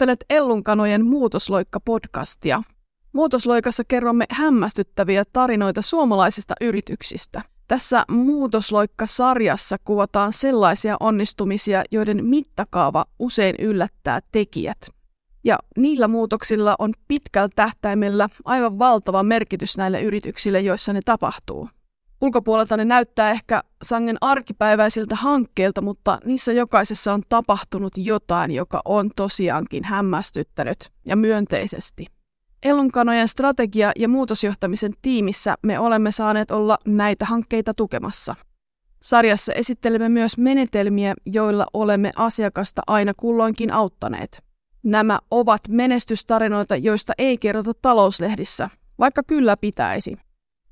Kuuntelet Ellunkanojen muutosloikka-podcastia. Muutosloikassa kerromme hämmästyttäviä tarinoita suomalaisista yrityksistä. Tässä Muutosloikka-sarjassa kuvataan sellaisia onnistumisia, joiden mittakaava usein yllättää tekijät. Ja niillä muutoksilla on pitkällä tähtäimellä aivan valtava merkitys näille yrityksille, joissa ne tapahtuu. Ulkopuolelta ne näyttää ehkä sangen arkipäiväisiltä hankkeilta, mutta niissä jokaisessa on tapahtunut jotain, joka on tosiaankin hämmästyttänyt ja myönteisesti. Elunkanojen strategia- ja muutosjohtamisen tiimissä me olemme saaneet olla näitä hankkeita tukemassa. Sarjassa esittelemme myös menetelmiä, joilla olemme asiakasta aina kulloinkin auttaneet. Nämä ovat menestystarinoita, joista ei kerrota talouslehdissä, vaikka kyllä pitäisi.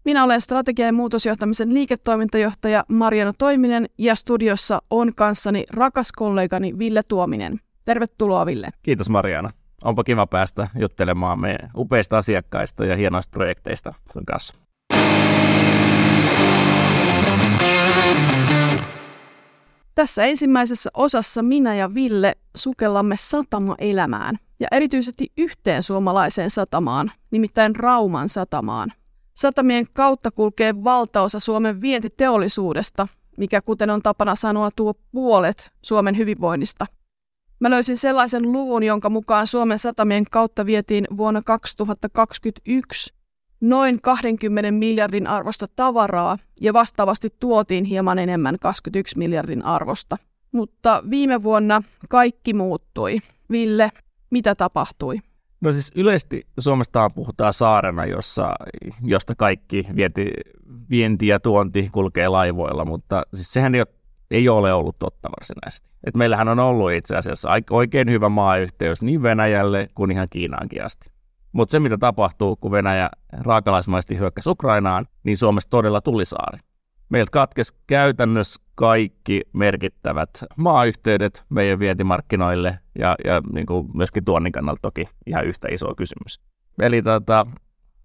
Minä olen strategia- ja muutosjohtamisen liiketoimintajohtaja Marjana Toiminen ja studiossa on kanssani rakas kollegani Ville Tuominen. Tervetuloa Ville. Kiitos Mariana. Onpa kiva päästä juttelemaan meidän upeista asiakkaista ja hienoista projekteista sun kanssa. Tässä ensimmäisessä osassa minä ja Ville sukellamme satama-elämään ja erityisesti yhteen suomalaiseen satamaan, nimittäin Rauman satamaan. Satamien kautta kulkee valtaosa Suomen vientiteollisuudesta, mikä kuten on tapana sanoa tuo puolet Suomen hyvinvoinnista. Mä löysin sellaisen luvun, jonka mukaan Suomen satamien kautta vietiin vuonna 2021 noin 20 miljardin arvosta tavaraa ja vastaavasti tuotiin hieman enemmän 21 miljardin arvosta. Mutta viime vuonna kaikki muuttui. Ville, mitä tapahtui? No siis yleisesti Suomesta puhutaan saarena, jossa, josta kaikki vienti, vienti ja tuonti kulkee laivoilla, mutta siis sehän ei ole, ei ole ollut totta varsinaisesti. Et meillähän on ollut itse asiassa oikein hyvä maayhteys niin Venäjälle kuin ihan Kiinaankin asti. Mutta se, mitä tapahtuu, kun Venäjä raakalaismaisesti hyökkäsi Ukrainaan, niin Suomessa todella tuli saari. Meiltä katkesi käytännössä kaikki merkittävät maayhteydet meidän vientimarkkinoille ja, ja niin kuin myöskin tuonnin kannalta toki ihan yhtä iso kysymys. Eli tota,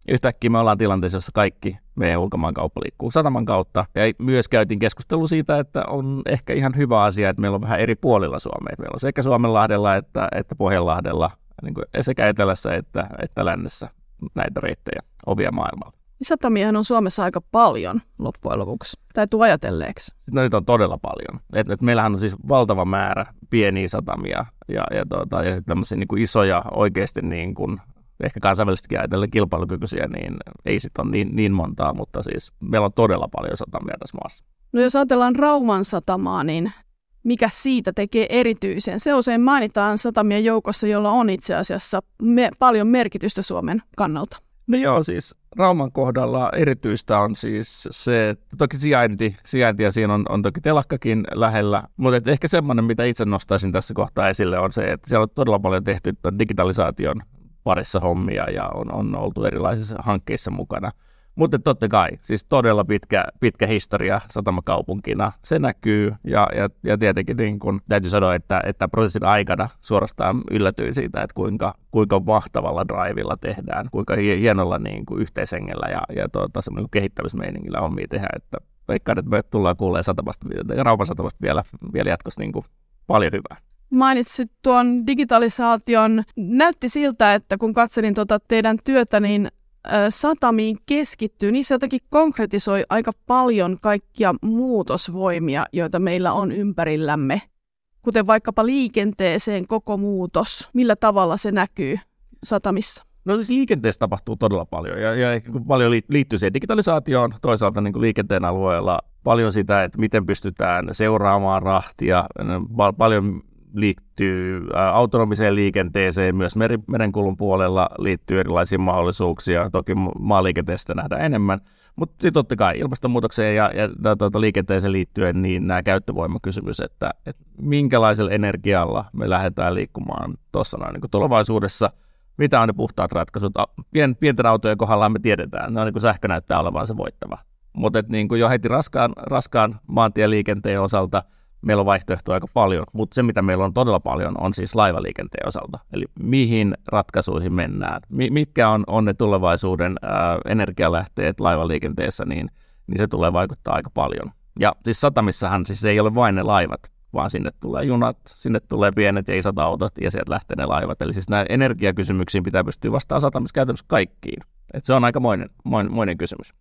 yhtäkkiä me ollaan tilanteessa, jossa kaikki meidän ulkomaankauppa liikkuu sataman kautta. Ja myös käytiin keskustelu siitä, että on ehkä ihan hyvä asia, että meillä on vähän eri puolilla Suomea. Meillä on sekä Suomenlahdella että, että Pohjanlahdella, niin kuin sekä etelässä että, että lännessä näitä reittejä, ovia maailmalla. Satamiahan on Suomessa aika paljon loppujen lopuksi. Täytyy ajatelleeksi. No, niitä on todella paljon. Et, et meillähän on siis valtava määrä pieniä satamia ja, ja, tuota, ja sitten tämmöisiä niin kuin isoja oikeasti niin kuin, ehkä kansainvälisestikin ajatellen kilpailukykyisiä, niin ei sitten ole niin, niin montaa, mutta siis meillä on todella paljon satamia tässä maassa. No jos ajatellaan Rauman satamaa, niin mikä siitä tekee erityisen? Se usein mainitaan satamien joukossa, jolla on itse asiassa me- paljon merkitystä Suomen kannalta. No joo, siis Rauman kohdalla erityistä on siis se, että toki sijainti, sijainti ja siinä on, on toki telakkakin lähellä, mutta ehkä semmoinen, mitä itse nostaisin tässä kohtaa esille, on se, että siellä on todella paljon tehty digitalisaation parissa hommia ja on, on oltu erilaisissa hankkeissa mukana. Mutta totta kai, siis todella pitkä, pitkä historia satamakaupunkina, se näkyy ja, ja, ja tietenkin niin kun, täytyy sanoa, että, että prosessin aikana suorastaan yllätyin siitä, että kuinka, kuinka mahtavalla drivilla tehdään, kuinka hienolla niin kuin yhteishengellä ja, ja tuota, kehittämismeiningillä hommia tehdään, että veikkaan, että me tullaan kuulemaan satamasta, Raupan satamasta vielä, vielä jatkossa niin kuin paljon hyvää mainitsit tuon digitalisaation. Näytti siltä, että kun katselin tuota teidän työtä, niin satamiin keskittyy, niin se jotenkin konkretisoi aika paljon kaikkia muutosvoimia, joita meillä on ympärillämme, kuten vaikkapa liikenteeseen koko muutos. Millä tavalla se näkyy satamissa? No siis liikenteessä tapahtuu todella paljon ja, ja paljon liittyy siihen digitalisaatioon, toisaalta niin kuin liikenteen alueella paljon sitä, että miten pystytään seuraamaan rahtia, paljon liittyy autonomiseen liikenteeseen, myös merenkulun puolella liittyy erilaisia mahdollisuuksia, toki maaliikenteestä nähdään enemmän, mutta sitten totta kai ilmastonmuutokseen ja, ja tuota, liikenteeseen liittyen niin nämä käyttövoimakysymys, että, että minkälaisella energialla me lähdetään liikkumaan tuossa noin niin tulevaisuudessa, mitä on ne puhtaat ratkaisut. Pien, pienten autojen kohdalla me tiedetään, ne on niin kuin sähkö näyttää olevan se voittava. Mutta niin jo heti raskaan, raskaan maantieliikenteen osalta – meillä on vaihtoehtoja aika paljon, mutta se mitä meillä on todella paljon on siis laivaliikenteen osalta. Eli mihin ratkaisuihin mennään, mitkä on, on ne tulevaisuuden ää, energialähteet laivaliikenteessä, niin, niin se tulee vaikuttaa aika paljon. Ja siis satamissahan siis ei ole vain ne laivat, vaan sinne tulee junat, sinne tulee pienet ja isot autot ja sieltä lähtee ne laivat. Eli siis nämä energiakysymyksiin pitää pystyä vastaamaan satamissa käytännössä kaikkiin. Et se on aika moinen, moinen kysymys.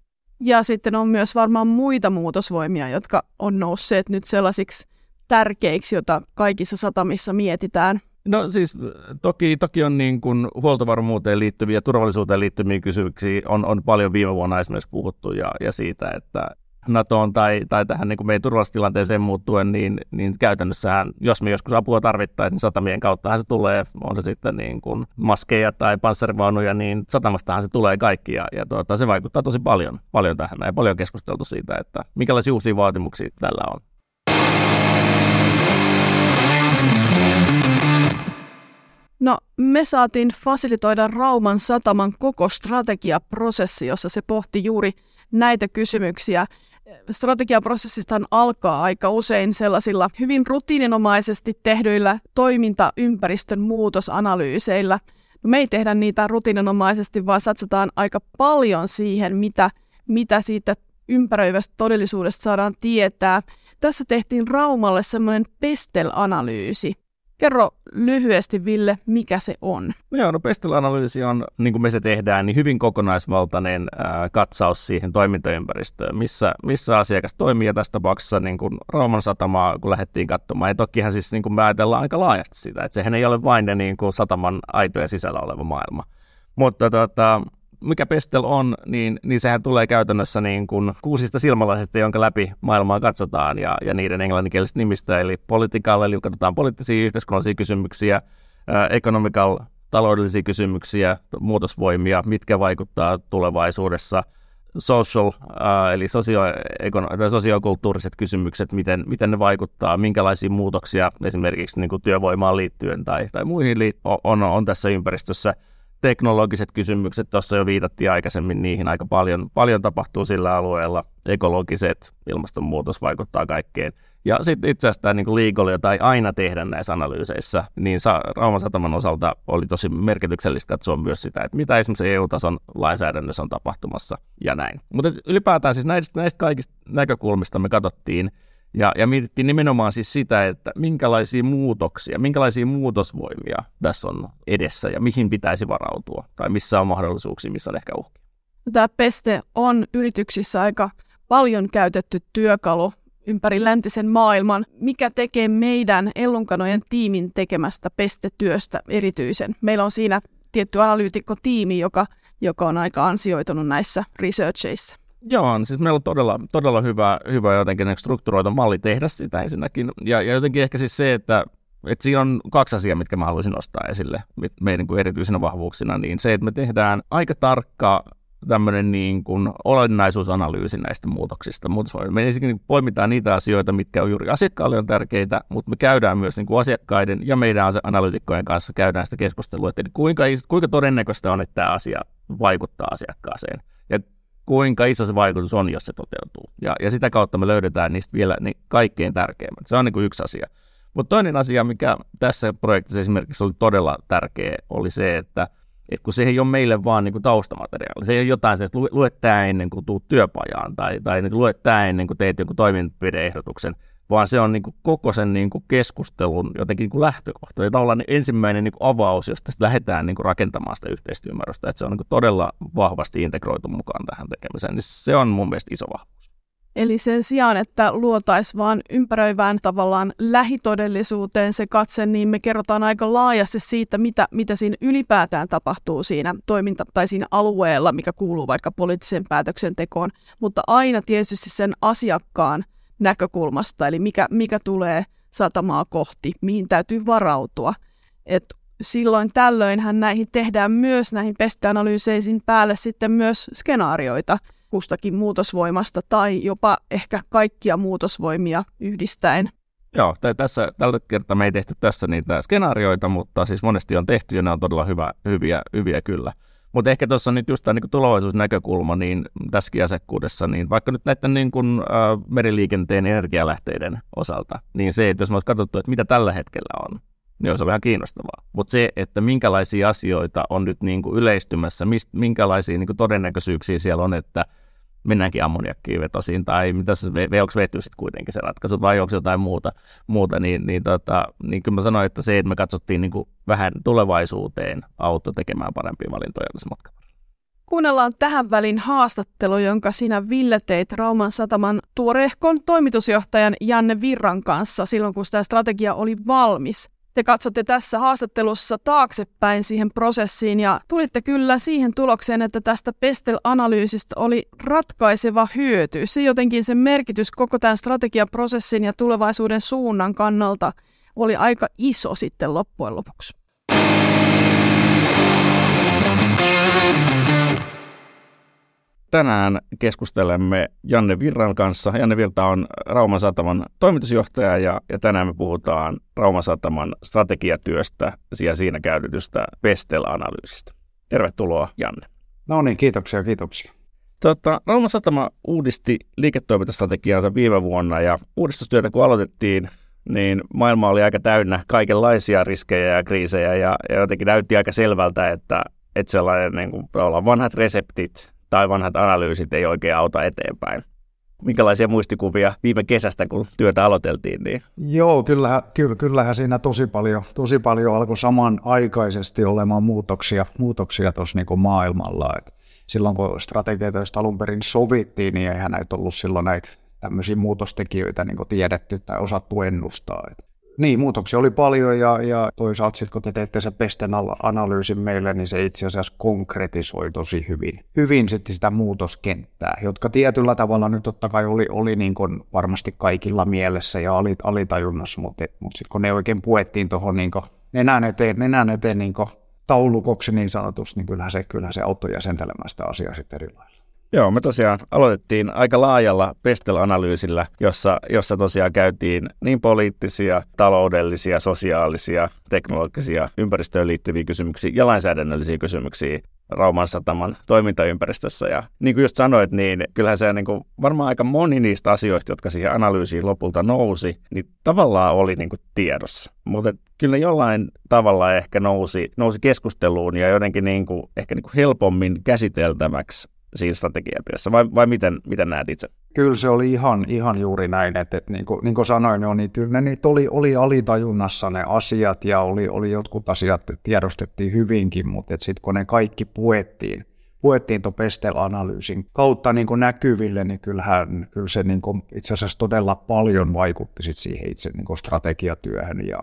Ja sitten on myös varmaan muita muutosvoimia, jotka on nousseet nyt sellaisiksi tärkeiksi, joita kaikissa satamissa mietitään. No siis toki, toki on niin kuin huoltovarmuuteen liittyviä, turvallisuuteen liittyviä kysymyksiä on, on paljon viime vuonna esimerkiksi puhuttu ja, ja siitä, että NATOon tai, tai tähän niin kuin meidän turvallisuustilanteeseen muuttuen, niin, niin käytännössähän, jos me joskus apua tarvittaisiin, niin satamien kauttahan se tulee, on se sitten niin kuin maskeja tai panssarivaunuja, niin satamastahan se tulee kaikki ja, ja tuota, se vaikuttaa tosi paljon, paljon tähän ja paljon keskusteltu siitä, että minkälaisia uusia vaatimuksia tällä on. No, me saatiin fasilitoida Rauman sataman koko strategiaprosessi, jossa se pohti juuri näitä kysymyksiä. Strategiaprosessista alkaa aika usein sellaisilla hyvin rutiininomaisesti tehdyillä toimintaympäristön muutosanalyyseillä. No, me ei tehdä niitä rutiininomaisesti, vaan satsataan aika paljon siihen, mitä, mitä siitä ympäröivästä todellisuudesta saadaan tietää. Tässä tehtiin Raumalle semmoinen Pestel-analyysi. Kerro lyhyesti, Ville, mikä se on? Joo, no Pestel-analyysi on, niin kuin me se tehdään, niin hyvin kokonaisvaltainen ää, katsaus siihen toimintaympäristöön, missä, missä asiakas toimii, ja tässä tapauksessa niin kuin Rauman satamaa, kun lähdettiin katsomaan. Ja tokihan siis niin kuin me ajatellaan aika laajasti sitä, että sehän ei ole vain ne niin kuin sataman aitojen sisällä oleva maailma. Mutta tota, mikä Pestel on, niin, niin sehän tulee käytännössä niin kuin kuusista silmälaisista, jonka läpi maailmaa katsotaan ja, ja niiden englanninkielisestä nimistä, eli political, eli katsotaan poliittisia yhteiskunnallisia kysymyksiä, economical, taloudellisia kysymyksiä, muutosvoimia, mitkä vaikuttaa tulevaisuudessa, social, eli sosio- sosiokulttuuriset kysymykset, miten, miten ne vaikuttaa, minkälaisia muutoksia esimerkiksi niin kuin työvoimaan liittyen tai, tai muihin liittyen on, on tässä ympäristössä – teknologiset kysymykset, tuossa jo viitattiin aikaisemmin niihin, aika paljon, paljon tapahtuu sillä alueella, ekologiset, ilmastonmuutos vaikuttaa kaikkeen. Ja sitten itse asiassa tämä niin legal, jota ei aina tehdä näissä analyyseissä, niin Rauman sataman osalta oli tosi merkityksellistä katsoa myös sitä, että mitä esimerkiksi EU-tason lainsäädännössä on tapahtumassa ja näin. Mutta ylipäätään siis näistä, näistä kaikista näkökulmista me katsottiin, ja, ja mietittiin nimenomaan siis sitä, että minkälaisia muutoksia, minkälaisia muutosvoimia tässä on edessä ja mihin pitäisi varautua tai missä on mahdollisuuksia, missä on ehkä uhkia. Tämä peste on yrityksissä aika paljon käytetty työkalu ympäri läntisen maailman. Mikä tekee meidän Ellunkanojen tiimin tekemästä pestetyöstä erityisen? Meillä on siinä tietty analyytikko-tiimi, joka, joka on aika ansioitunut näissä researcheissa. Joo, siis meillä on todella, todella hyvä, hyvä jotenkin strukturoitu malli tehdä sitä ensinnäkin. Ja, ja jotenkin ehkä siis se, että, että siinä on kaksi asiaa, mitkä mä haluaisin nostaa esille meidän kuin erityisenä vahvuuksina, niin se, että me tehdään aika tarkka tämmöinen niin kuin olennaisuusanalyysi näistä muutoksista. Me ensinnäkin poimitaan niitä asioita, mitkä on juuri asiakkaalle on tärkeitä, mutta me käydään myös niin kuin asiakkaiden ja meidän analytikkojen kanssa käydään sitä keskustelua, että kuinka, kuinka todennäköistä on, että tämä asia vaikuttaa asiakkaaseen. Ja kuinka iso se vaikutus on, jos se toteutuu. Ja, ja sitä kautta me löydetään niistä vielä niin kaikkein tärkeimmät. Se on niin kuin yksi asia. Mutta toinen asia, mikä tässä projektissa esimerkiksi oli todella tärkeä, oli se, että, että kun se ei ole meille vaan niin kuin taustamateriaali, se ei ole jotain se, että lue tämä ennen kuin tuut työpajaan tai, tai niin lue tämä ennen kuin teet jonkun toimenpideehdotuksen, vaan se on niin kuin koko sen niin kuin keskustelun jotenkin niin kuin lähtökohta. Ja tavallaan niin ensimmäinen niin kuin avaus, josta lähdetään niin kuin rakentamaan sitä yhteistyömäärästä, että se on niin kuin todella vahvasti integroitu mukaan tähän tekemiseen, niin se on mun mielestä iso vahvuus. Eli sen sijaan, että luotaisiin vaan ympäröivään tavallaan lähitodellisuuteen se katse, niin me kerrotaan aika laajasti siitä, mitä, mitä siinä ylipäätään tapahtuu siinä toiminta- tai siinä alueella, mikä kuuluu vaikka poliittiseen päätöksentekoon, mutta aina tietysti sen asiakkaan näkökulmasta, eli mikä, mikä tulee satamaa kohti, mihin täytyy varautua. Et silloin tällöinhän näihin tehdään myös näihin pesteanalyyseisiin päälle sitten myös skenaarioita kustakin muutosvoimasta tai jopa ehkä kaikkia muutosvoimia yhdistäen. Joo, t- tässä, tällä kertaa me ei tehty tässä niitä skenaarioita, mutta siis monesti on tehty ja ne on todella hyvä, hyviä, hyviä kyllä. Mutta ehkä tuossa nyt just tämä niin tulevaisuusnäkökulma niin tässäkin asiakkuudessa, niin vaikka nyt näiden niin kuin, äh, meriliikenteen energialähteiden osalta, niin se, että jos me olisi katsottu, että mitä tällä hetkellä on, niin olisi ollut ihan kiinnostavaa. Mutta se, että minkälaisia asioita on nyt niin kuin yleistymässä, mist, minkälaisia niin kuin todennäköisyyksiä siellä on, että mennäänkin ammoniakkiin vetosiin, tai mitä se, onko vety sitten kuitenkin se ratkaisu, vai onko jotain muuta, muuta niin, niin, tota, niin kyllä mä sanoin, että se, että me katsottiin niin kuin vähän tulevaisuuteen auto tekemään parempia valintoja tässä matkalla. Kuunnellaan tähän väliin haastattelu, jonka sinä Ville teit Rauman sataman tuorehkon toimitusjohtajan Janne Virran kanssa silloin, kun tämä strategia oli valmis. Te katsotte tässä haastattelussa taaksepäin siihen prosessiin ja tulitte kyllä siihen tulokseen, että tästä Pestel-analyysistä oli ratkaiseva hyöty. Se jotenkin sen merkitys koko tämän strategiaprosessin ja tulevaisuuden suunnan kannalta oli aika iso sitten loppujen lopuksi. Tänään keskustelemme Janne Virran kanssa. Janne Virta on Rauman Sataman toimitusjohtaja ja, ja tänään me puhutaan Rauman Sataman strategiatyöstä ja siinä käytetystä Pestel-analyysistä. Tervetuloa Janne. No niin, kiitoksia, kiitoksia. Tota, Rauman Satama uudisti liiketoimintastrategiaansa viime vuonna ja uudistustyötä kun aloitettiin, niin maailma oli aika täynnä kaikenlaisia riskejä ja kriisejä ja, ja jotenkin näytti aika selvältä, että, että sellainen niin kuin, vanhat reseptit tai vanhat analyysit ei oikein auta eteenpäin. Minkälaisia muistikuvia viime kesästä, kun työtä aloiteltiin? Niin? Joo, kyllähän, kyllä, kyllähän siinä tosi paljon, tosi paljon alkoi samanaikaisesti olemaan muutoksia, muutoksia tuossa niin maailmalla. Et silloin kun strategioita alun perin sovittiin, niin eihän näitä ollut silloin näitä tämmöisiä muutostekijöitä niin tiedetty tai osattu ennustaa. Et niin, muutoksia oli paljon ja, ja toisaalta sitten kun te teette sen pesten analyysin meille, niin se itse asiassa konkretisoi tosi hyvin, hyvin sitten sitä muutoskenttää, jotka tietyllä tavalla nyt totta kai oli, oli niin kuin varmasti kaikilla mielessä ja alit, alitajunnassa, mutta, mutta sitten kun ne oikein puettiin tuohon niin nenän eteen, nenän eteen niin taulukoksi niin sanotusti, niin kyllähän se, kyllähän se auttoi jäsentelemään sitä asiaa sitten eri lailla. Joo, me tosiaan aloitettiin aika laajalla Pestel-analyysillä, jossa, jossa tosiaan käytiin niin poliittisia, taloudellisia, sosiaalisia, teknologisia, ympäristöön liittyviä kysymyksiä ja lainsäädännöllisiä kysymyksiä Rauman sataman toimintaympäristössä. Ja niin kuin just sanoit, niin kyllähän se niin kuin, varmaan aika moni niistä asioista, jotka siihen analyysiin lopulta nousi, niin tavallaan oli niin kuin tiedossa. Mutta kyllä jollain tavalla ehkä nousi, nousi keskusteluun ja jotenkin niin kuin, ehkä niin kuin helpommin käsiteltäväksi siinä strategiatyössä, vai, vai miten, miten näet itse? Kyllä se oli ihan, ihan juuri näin, että, että niin, kuin, niin kuin sanoin jo, niin kyllä ne niitä oli, oli alitajunnassa ne asiat ja oli, oli jotkut asiat tiedostettiin hyvinkin, mutta sitten kun ne kaikki puettiin, puettiin tuon Pestel-analyysin kautta niin kuin näkyville, niin kyllähän kyllä se niin kuin itse asiassa todella paljon vaikutti sit siihen itse niin kuin strategiatyöhön ja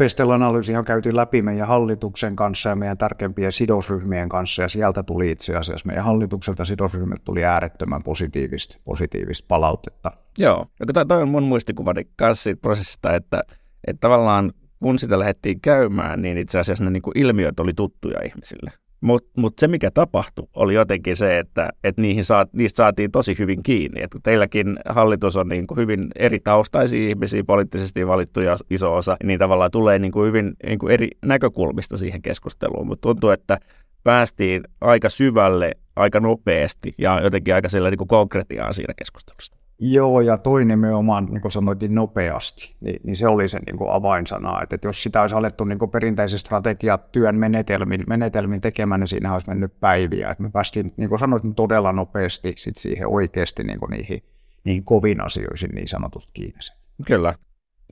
Pestel-analyysihan käytiin läpi meidän hallituksen kanssa ja meidän tärkeimpien sidosryhmien kanssa, ja sieltä tuli itse asiassa meidän hallitukselta sidosryhmät tuli äärettömän positiivista, positiivista palautetta. Joo, ja toi on mun muistikuvani kanssa siitä prosessista, että, että tavallaan kun sitä lähdettiin käymään, niin itse asiassa ne niin kuin ilmiöt oli tuttuja ihmisille. Mutta mut se, mikä tapahtui, oli jotenkin se, että et niihin saat, niistä saatiin tosi hyvin kiinni. Et teilläkin hallitus on niin kuin hyvin eri taustaisia ihmisiä, poliittisesti valittuja iso osa, niin tavallaan tulee niin hyvin niin kuin eri näkökulmista siihen keskusteluun. Mutta tuntuu, että päästiin aika syvälle, aika nopeasti ja jotenkin aika niin kuin konkretiaan siinä keskustelussa. Joo, ja toi nimenomaan, niin kuin sanoitin, nopeasti, niin, niin se oli se niin kuin avainsana, että, että jos sitä olisi alettu niin kuin perinteisen strategiatyön menetelmin, menetelmin tekemään, niin siinä olisi mennyt päiviä. Että me päästiin, niin kuin sanoit, todella nopeasti sit siihen oikeasti niin kuin niihin, niihin kovin asioihin niin sanotusti kiinni. Kyllä.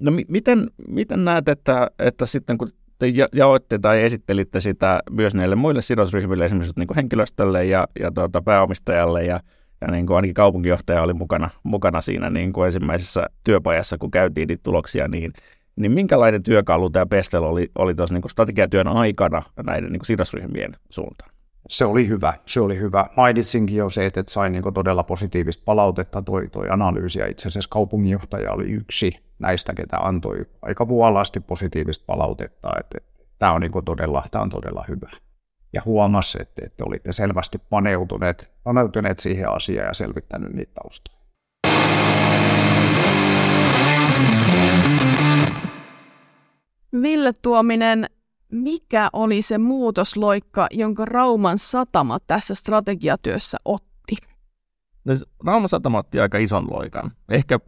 No mi- miten, miten näet, että, että sitten kun te jaoitte tai esittelitte sitä myös näille muille sidosryhmille, esimerkiksi niin kuin henkilöstölle ja, ja tuota, pääomistajalle ja ja niin kuin ainakin kaupunkijohtaja oli mukana, mukana siinä niin kuin ensimmäisessä työpajassa, kun käytiin niitä tuloksia, niin, niin minkälainen työkalu tämä Pestel oli, oli tuossa niin strategiatyön aikana näiden niin kuin sidosryhmien suuntaan? Se oli hyvä, se oli hyvä. Mainitsinkin jo se, että sain niin todella positiivista palautetta toi, toi analyysi, ja itse asiassa kaupunginjohtaja oli yksi näistä, ketä antoi aika vuolaasti positiivista palautetta, että tämä on, niin todella, tämä on todella hyvä ja huomasi, että, että olitte selvästi paneutuneet, paneutuneet siihen asiaan ja selvittänyt niitä taustoja. Ville Tuominen, mikä oli se muutosloikka, jonka Rauman satama tässä strategiatyössä otti? No, Rauman satama otti aika ison loikan. Ehkä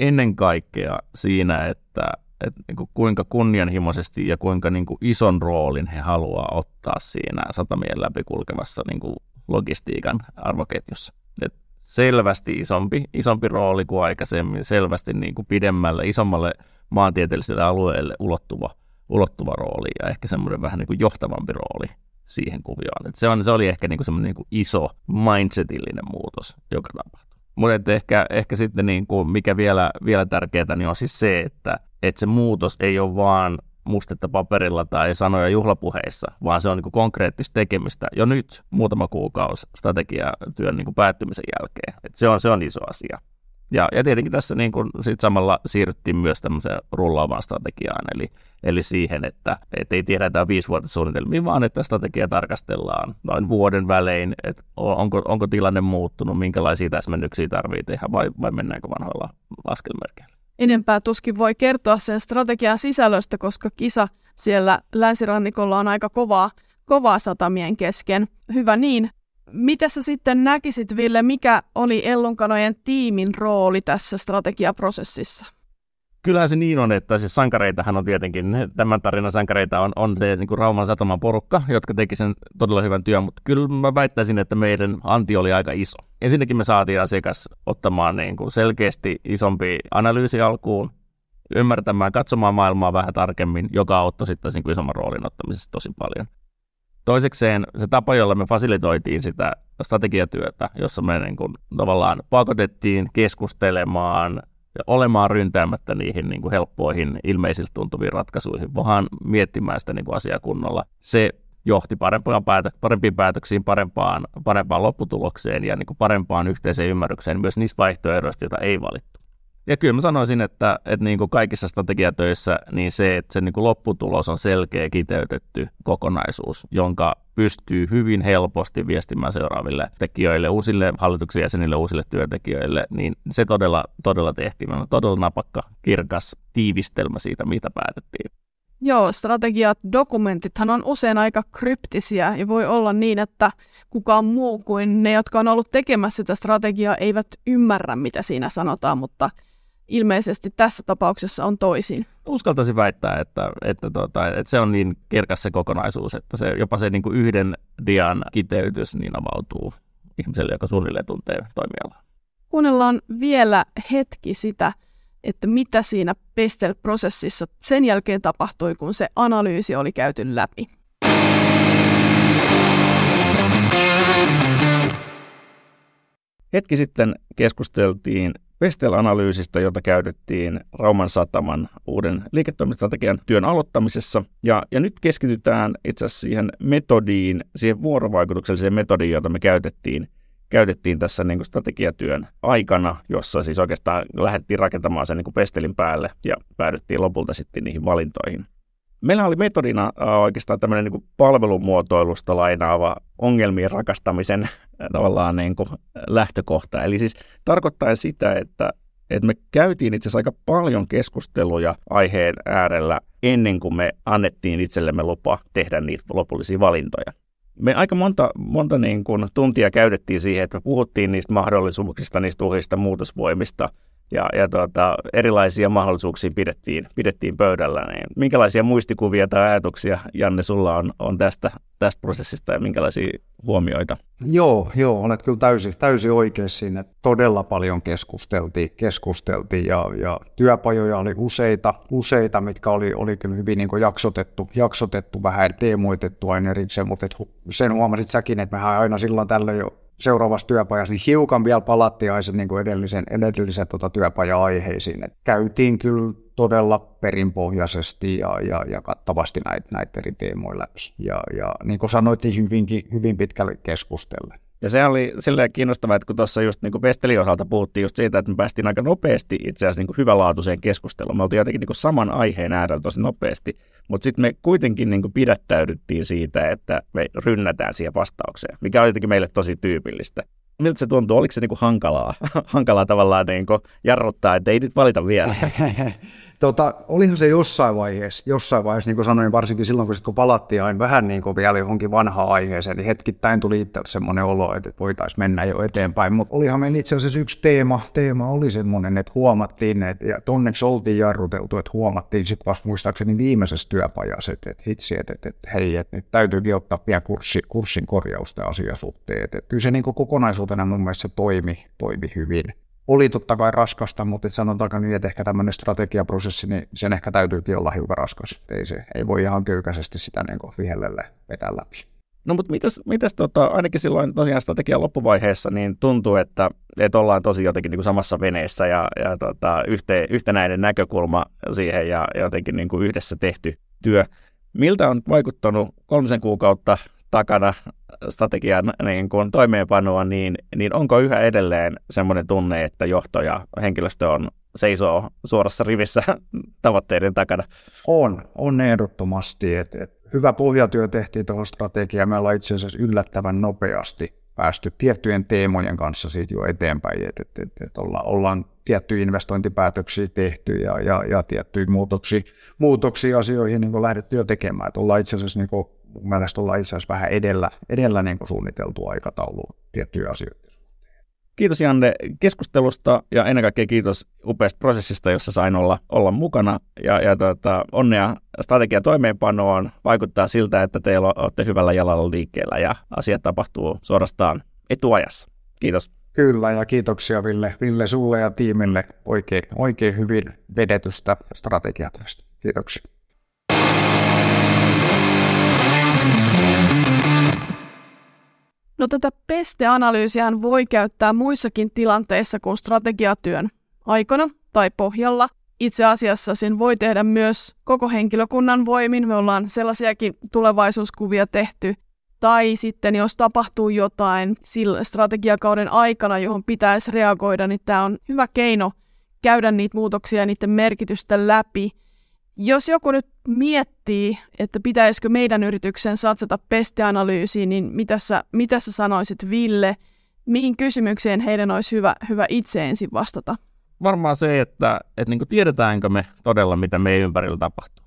ennen kaikkea siinä, että että niin kuin kuinka kunnianhimoisesti ja kuinka niin kuin ison roolin he haluaa ottaa siinä satamien läpi kulkevassa niin kuin logistiikan arvoketjussa. Et selvästi isompi, isompi rooli kuin aikaisemmin, selvästi niin kuin pidemmälle, isommalle maantieteelliselle alueelle ulottuva, ulottuva rooli ja ehkä semmoinen vähän niin kuin johtavampi rooli siihen kuvioon. Et se, on, se oli ehkä niin kuin semmoinen niin kuin iso mindsetillinen muutos, joka tapahtui. Mutta ehkä, ehkä sitten niin kuin mikä vielä, vielä tärkeää, niin on siis se, että, että se muutos ei ole vaan mustetta paperilla tai sanoja juhlapuheissa, vaan se on niin konkreettista tekemistä jo nyt muutama kuukausi strategiatyön niin päättymisen jälkeen. Et se, on, se on iso asia. Ja, ja tietenkin tässä niin kuin sit samalla siirryttiin myös tämmöiseen rullaavaan strategiaan, eli, eli siihen, että et ei tiedetä viisi vuotta suunnitelmia, vaan että strategia tarkastellaan noin vuoden välein, että onko, onko tilanne muuttunut, minkälaisia täsmennyksiä tarvitsee tehdä vai, vai mennäänkö vanhoilla askelmerkeillä. Enempää tuskin voi kertoa sen strategian sisällöstä, koska kisa siellä länsirannikolla on aika kovaa, kovaa satamien kesken. Hyvä niin. Mitä sä sitten näkisit, Ville, mikä oli Ellunkanojen tiimin rooli tässä strategiaprosessissa? Kyllähän se niin on, että siis sankareitahan on tietenkin, tämän tarinan sankareita on, on se niin kuin Rauman sataman porukka, jotka teki sen todella hyvän työn, mutta kyllä mä väittäisin, että meidän anti oli aika iso. Ensinnäkin me saatiin asiakas ottamaan niin kuin selkeästi isompi analyysi alkuun, ymmärtämään, katsomaan maailmaa vähän tarkemmin, joka auttoi sitten niin kuin isomman roolin ottamisessa tosi paljon. Toisekseen se tapa, jolla me fasilitoitiin sitä strategiatyötä, jossa me niin kuin tavallaan pakotettiin keskustelemaan olemaan ryntäämättä niihin niin kuin helppoihin, ilmeisiltä tuntuviin ratkaisuihin, vaan miettimään sitä niin kuin asiaa kunnolla. Se johti parempaan päätö- parempiin päätöksiin, parempaan, parempaan lopputulokseen ja niin kuin parempaan yhteiseen ymmärrykseen myös niistä vaihtoehdoista, joita ei valittu. Ja kyllä mä sanoisin, että, että niin kuin kaikissa strategiatöissä niin se, että se niin kuin lopputulos on selkeä kiteytetty kokonaisuus, jonka pystyy hyvin helposti viestimään seuraaville tekijöille, uusille hallituksen jäsenille, uusille työntekijöille, niin se todella, todella tehtiin. On todella napakka, kirkas tiivistelmä siitä, mitä päätettiin. Joo, strategiat, dokumentithan on usein aika kryptisiä ja voi olla niin, että kukaan muu kuin ne, jotka on ollut tekemässä sitä strategiaa, eivät ymmärrä, mitä siinä sanotaan, mutta ilmeisesti tässä tapauksessa on toisin. Uskaltaisin väittää, että, että, tota, että se on niin kirkas se kokonaisuus, että se, jopa se niin kuin yhden dian kiteytys niin avautuu ihmiselle, joka suunnilleen tuntee toimialaa. Kuunnellaan vielä hetki sitä, että mitä siinä Pestel-prosessissa sen jälkeen tapahtui, kun se analyysi oli käyty läpi. Hetki sitten keskusteltiin Vestel-analyysistä, jota käytettiin Rauman sataman uuden liiketoimintastrategian työn aloittamisessa. Ja, ja nyt keskitytään itse asiassa siihen metodiin, siihen vuorovaikutukselliseen metodiin, jota me käytettiin, käytettiin tässä niin kuin strategiatyön aikana, jossa siis oikeastaan lähdettiin rakentamaan sen niin kuin Pestelin päälle ja päädyttiin lopulta sitten niihin valintoihin. Meillä oli metodina oikeastaan tämmöinen niin palvelumuotoilusta lainaava ongelmien rakastamisen tavallaan niin kuin lähtökohta. Eli siis tarkoittaa sitä, että, että me käytiin itse asiassa aika paljon keskusteluja aiheen äärellä ennen kuin me annettiin itsellemme lupa tehdä niitä lopullisia valintoja. Me aika monta, monta niin kuin tuntia käytettiin siihen, että me puhuttiin niistä mahdollisuuksista, niistä uhista, muutosvoimista – ja, ja tuota, erilaisia mahdollisuuksia pidettiin, pidettiin pöydällä. Niin minkälaisia muistikuvia tai ajatuksia, Janne, sulla on, on tästä, tästä prosessista ja minkälaisia huomioita? Joo, joo olet kyllä täysin, täysin oikeassa siinä. Todella paljon keskusteltiin, keskusteltiin ja, ja työpajoja oli useita, useita mitkä oli, oli kyllä hyvin niin jaksotettu, jaksotettu, vähän teemoitettu aina erikseen, mutta et sen huomasit säkin, että mehän aina silloin tällöin jo seuraavassa työpajassa, niin hiukan vielä palattiin aina niin kuin edellisen, edellisen tota, työpaja-aiheisiin. Et käytiin kyllä todella perinpohjaisesti ja, ja, ja kattavasti näitä, näitä eri teemoja läpi. Ja, ja niin kuin sanoitin, hyvinkin, hyvin pitkälle keskustellen. Ja se oli silleen kiinnostavaa, että kun tuossa just niin Pestelin osalta puhuttiin just siitä, että me päästiin aika nopeasti itse asiassa niin hyvälaatuiseen keskusteluun. Me oltiin jotenkin niin saman aiheen äärellä tosi nopeasti, mutta sitten me kuitenkin niin pidättäydyttiin siitä, että me rynnätään siihen vastaukseen, mikä on jotenkin meille tosi tyypillistä. Miltä se tuntuu? Oliko se niin hankalaa, hankalaa tavallaan niin jarruttaa, että ei nyt valita vielä? Tota, olihan se jossain vaiheessa, jossain vaiheessa, niin kuin sanoin, varsinkin silloin, kun, sit, kun palattiin aina vähän niin kuin vielä johonkin vanhaan aiheeseen, niin hetkittäin tuli itse semmoinen olo, että voitaisiin mennä jo eteenpäin. Mutta olihan meillä itse asiassa yksi teema, teema oli semmoinen, että huomattiin, että, ja onneksi oltiin jarruteltu, että huomattiin sitten vasta muistaakseni viimeisessä työpajassa, että, että hitsi, että, että, että hei, että nyt täytyykin ottaa pian kurssi, kurssin korjausta asiasuhteet. Että kyllä se niin kuin kokonaisuutena mun mielestä se toimi, toimi hyvin. Oli totta kai raskasta, mutta sanotaanko niin, että ehkä tämmöinen strategiaprosessi, niin sen ehkä täytyykin olla hiukan raskas. Ei, se, ei voi ihan köykäisesti sitä niin vihellelle vetää läpi. No mutta mitäs, mitäs tota, ainakin silloin tosiaan strategian loppuvaiheessa niin tuntuu, että, että ollaan tosi jotenkin niin kuin samassa veneessä ja, ja tota, yhte, yhtenäinen näkökulma siihen ja jotenkin niin kuin yhdessä tehty työ. Miltä on vaikuttanut kolmisen kuukautta takana strategian niin kuin toimeenpanoa, niin, niin onko yhä edelleen semmoinen tunne, että johto ja henkilöstö on seisoo suorassa rivissä tavoitteiden takana? On, on ehdottomasti. Et, et hyvä pohjatyö tehtiin tuohon strategiaan. Me ollaan itse asiassa yllättävän nopeasti päästy tiettyjen teemojen kanssa siitä jo eteenpäin, että et, et, et olla, ollaan tiettyjä investointipäätöksiä tehty ja, ja, ja tiettyjä muutoksia, muutoksia asioihin niin lähdetty jo tekemään. Et ollaan itse asiassa, niin mun mielestä ollaan itse asiassa vähän edellä, edellä niin suunniteltu aikataulu tiettyjä asioita. Kiitos Janne keskustelusta ja ennen kaikkea kiitos upeasta prosessista, jossa sain olla, olla mukana. Ja, ja tuota, onnea strategian toimeenpanoon. Vaikuttaa siltä, että teillä olette hyvällä jalalla liikkeellä ja asiat tapahtuu suorastaan etuajassa. Kiitos. Kyllä, ja kiitoksia Ville, Ville sulle ja tiimille oikein, oikein hyvin vedetystä strategiatyöstä. Kiitoksia. No tätä pesteanalyysiä voi käyttää muissakin tilanteissa kuin strategiatyön aikana tai pohjalla. Itse asiassa sen voi tehdä myös koko henkilökunnan voimin. Me ollaan sellaisiakin tulevaisuuskuvia tehty. Tai sitten jos tapahtuu jotain sillä strategiakauden aikana, johon pitäisi reagoida, niin tämä on hyvä keino käydä niitä muutoksia ja niiden merkitystä läpi – jos joku nyt miettii, että pitäisikö meidän yrityksen satsata pestianalyysiin, niin mitä sä, mitä sä sanoisit Ville, mihin kysymykseen heidän olisi hyvä, hyvä itse ensin vastata? Varmaan se, että, että niin tiedetäänkö me todella, mitä meidän ympärillä tapahtuu.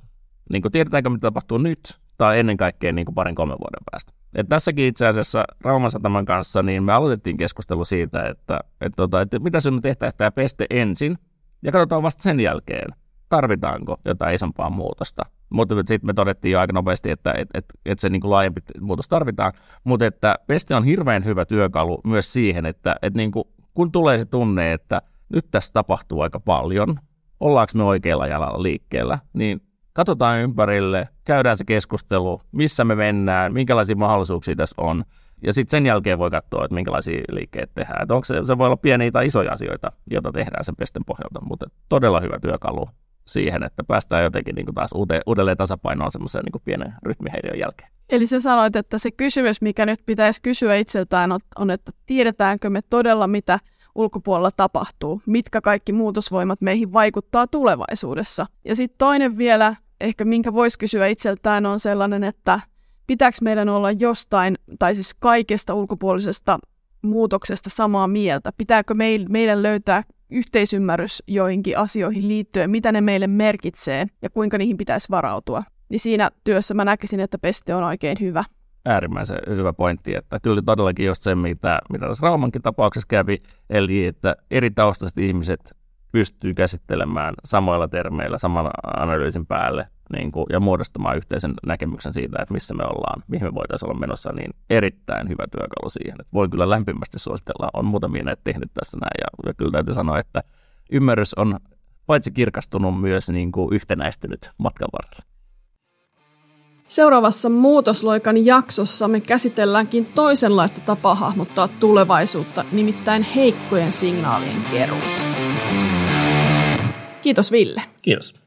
Niin tiedetäänkö, mitä tapahtuu nyt tai ennen kaikkea niin parin kolmen vuoden päästä. Et tässäkin itse asiassa Rauman kanssa niin me aloitettiin keskustelu siitä, että, että, tota, että, että mitä se me tehtäisiin tämä peste ensin ja katsotaan vasta sen jälkeen, tarvitaanko jotain isompaa muutosta. Mutta sitten me todettiin jo aika nopeasti, että et, et, et se niinku laajempi muutos tarvitaan, mutta että Peste on hirveän hyvä työkalu myös siihen, että et niinku, kun tulee se tunne, että nyt tässä tapahtuu aika paljon, ollaanko me oikealla jalalla liikkeellä, niin katsotaan ympärille, käydään se keskustelu, missä me mennään, minkälaisia mahdollisuuksia tässä on, ja sitten sen jälkeen voi katsoa, että minkälaisia liikkeitä tehdään. Että onko se, se voi olla pieniä tai isoja asioita, joita tehdään sen pesten pohjalta, mutta todella hyvä työkalu siihen, että päästään jotenkin niin kuin taas uuteen, uudelleen tasapainoon semmoisen niin pienen rytmihäiriön jälkeen. Eli sä sanoit, että se kysymys, mikä nyt pitäisi kysyä itseltään, on, että tiedetäänkö me todella, mitä ulkopuolella tapahtuu, mitkä kaikki muutosvoimat meihin vaikuttaa tulevaisuudessa. Ja sitten toinen vielä, ehkä minkä voisi kysyä itseltään, on sellainen, että pitääkö meidän olla jostain, tai siis kaikesta ulkopuolisesta muutoksesta samaa mieltä? Pitääkö meidän löytää yhteisymmärrys joihinkin asioihin liittyen, mitä ne meille merkitsee ja kuinka niihin pitäisi varautua. Niin siinä työssä mä näkisin, että peste on oikein hyvä. Äärimmäisen hyvä pointti, että kyllä todellakin just se, mitä, mitä tässä Raumankin tapauksessa kävi, eli että eri taustaiset ihmiset pystyy käsittelemään samoilla termeillä, saman analyysin päälle niin kuin, ja muodostamaan yhteisen näkemyksen siitä, että missä me ollaan, mihin me voitaisiin olla menossa, niin erittäin hyvä työkalu siihen. Että voin kyllä lämpimästi suositella, on muutamia näitä tehnyt tässä näin, ja, ja kyllä täytyy sanoa, että ymmärrys on paitsi kirkastunut, myös niin kuin yhtenäistynyt matkan varrella. Seuraavassa Muutosloikan jaksossa me käsitelläänkin toisenlaista tapaa hahmottaa tulevaisuutta, nimittäin heikkojen signaalien keruuta. Kiitos Ville. Kiitos.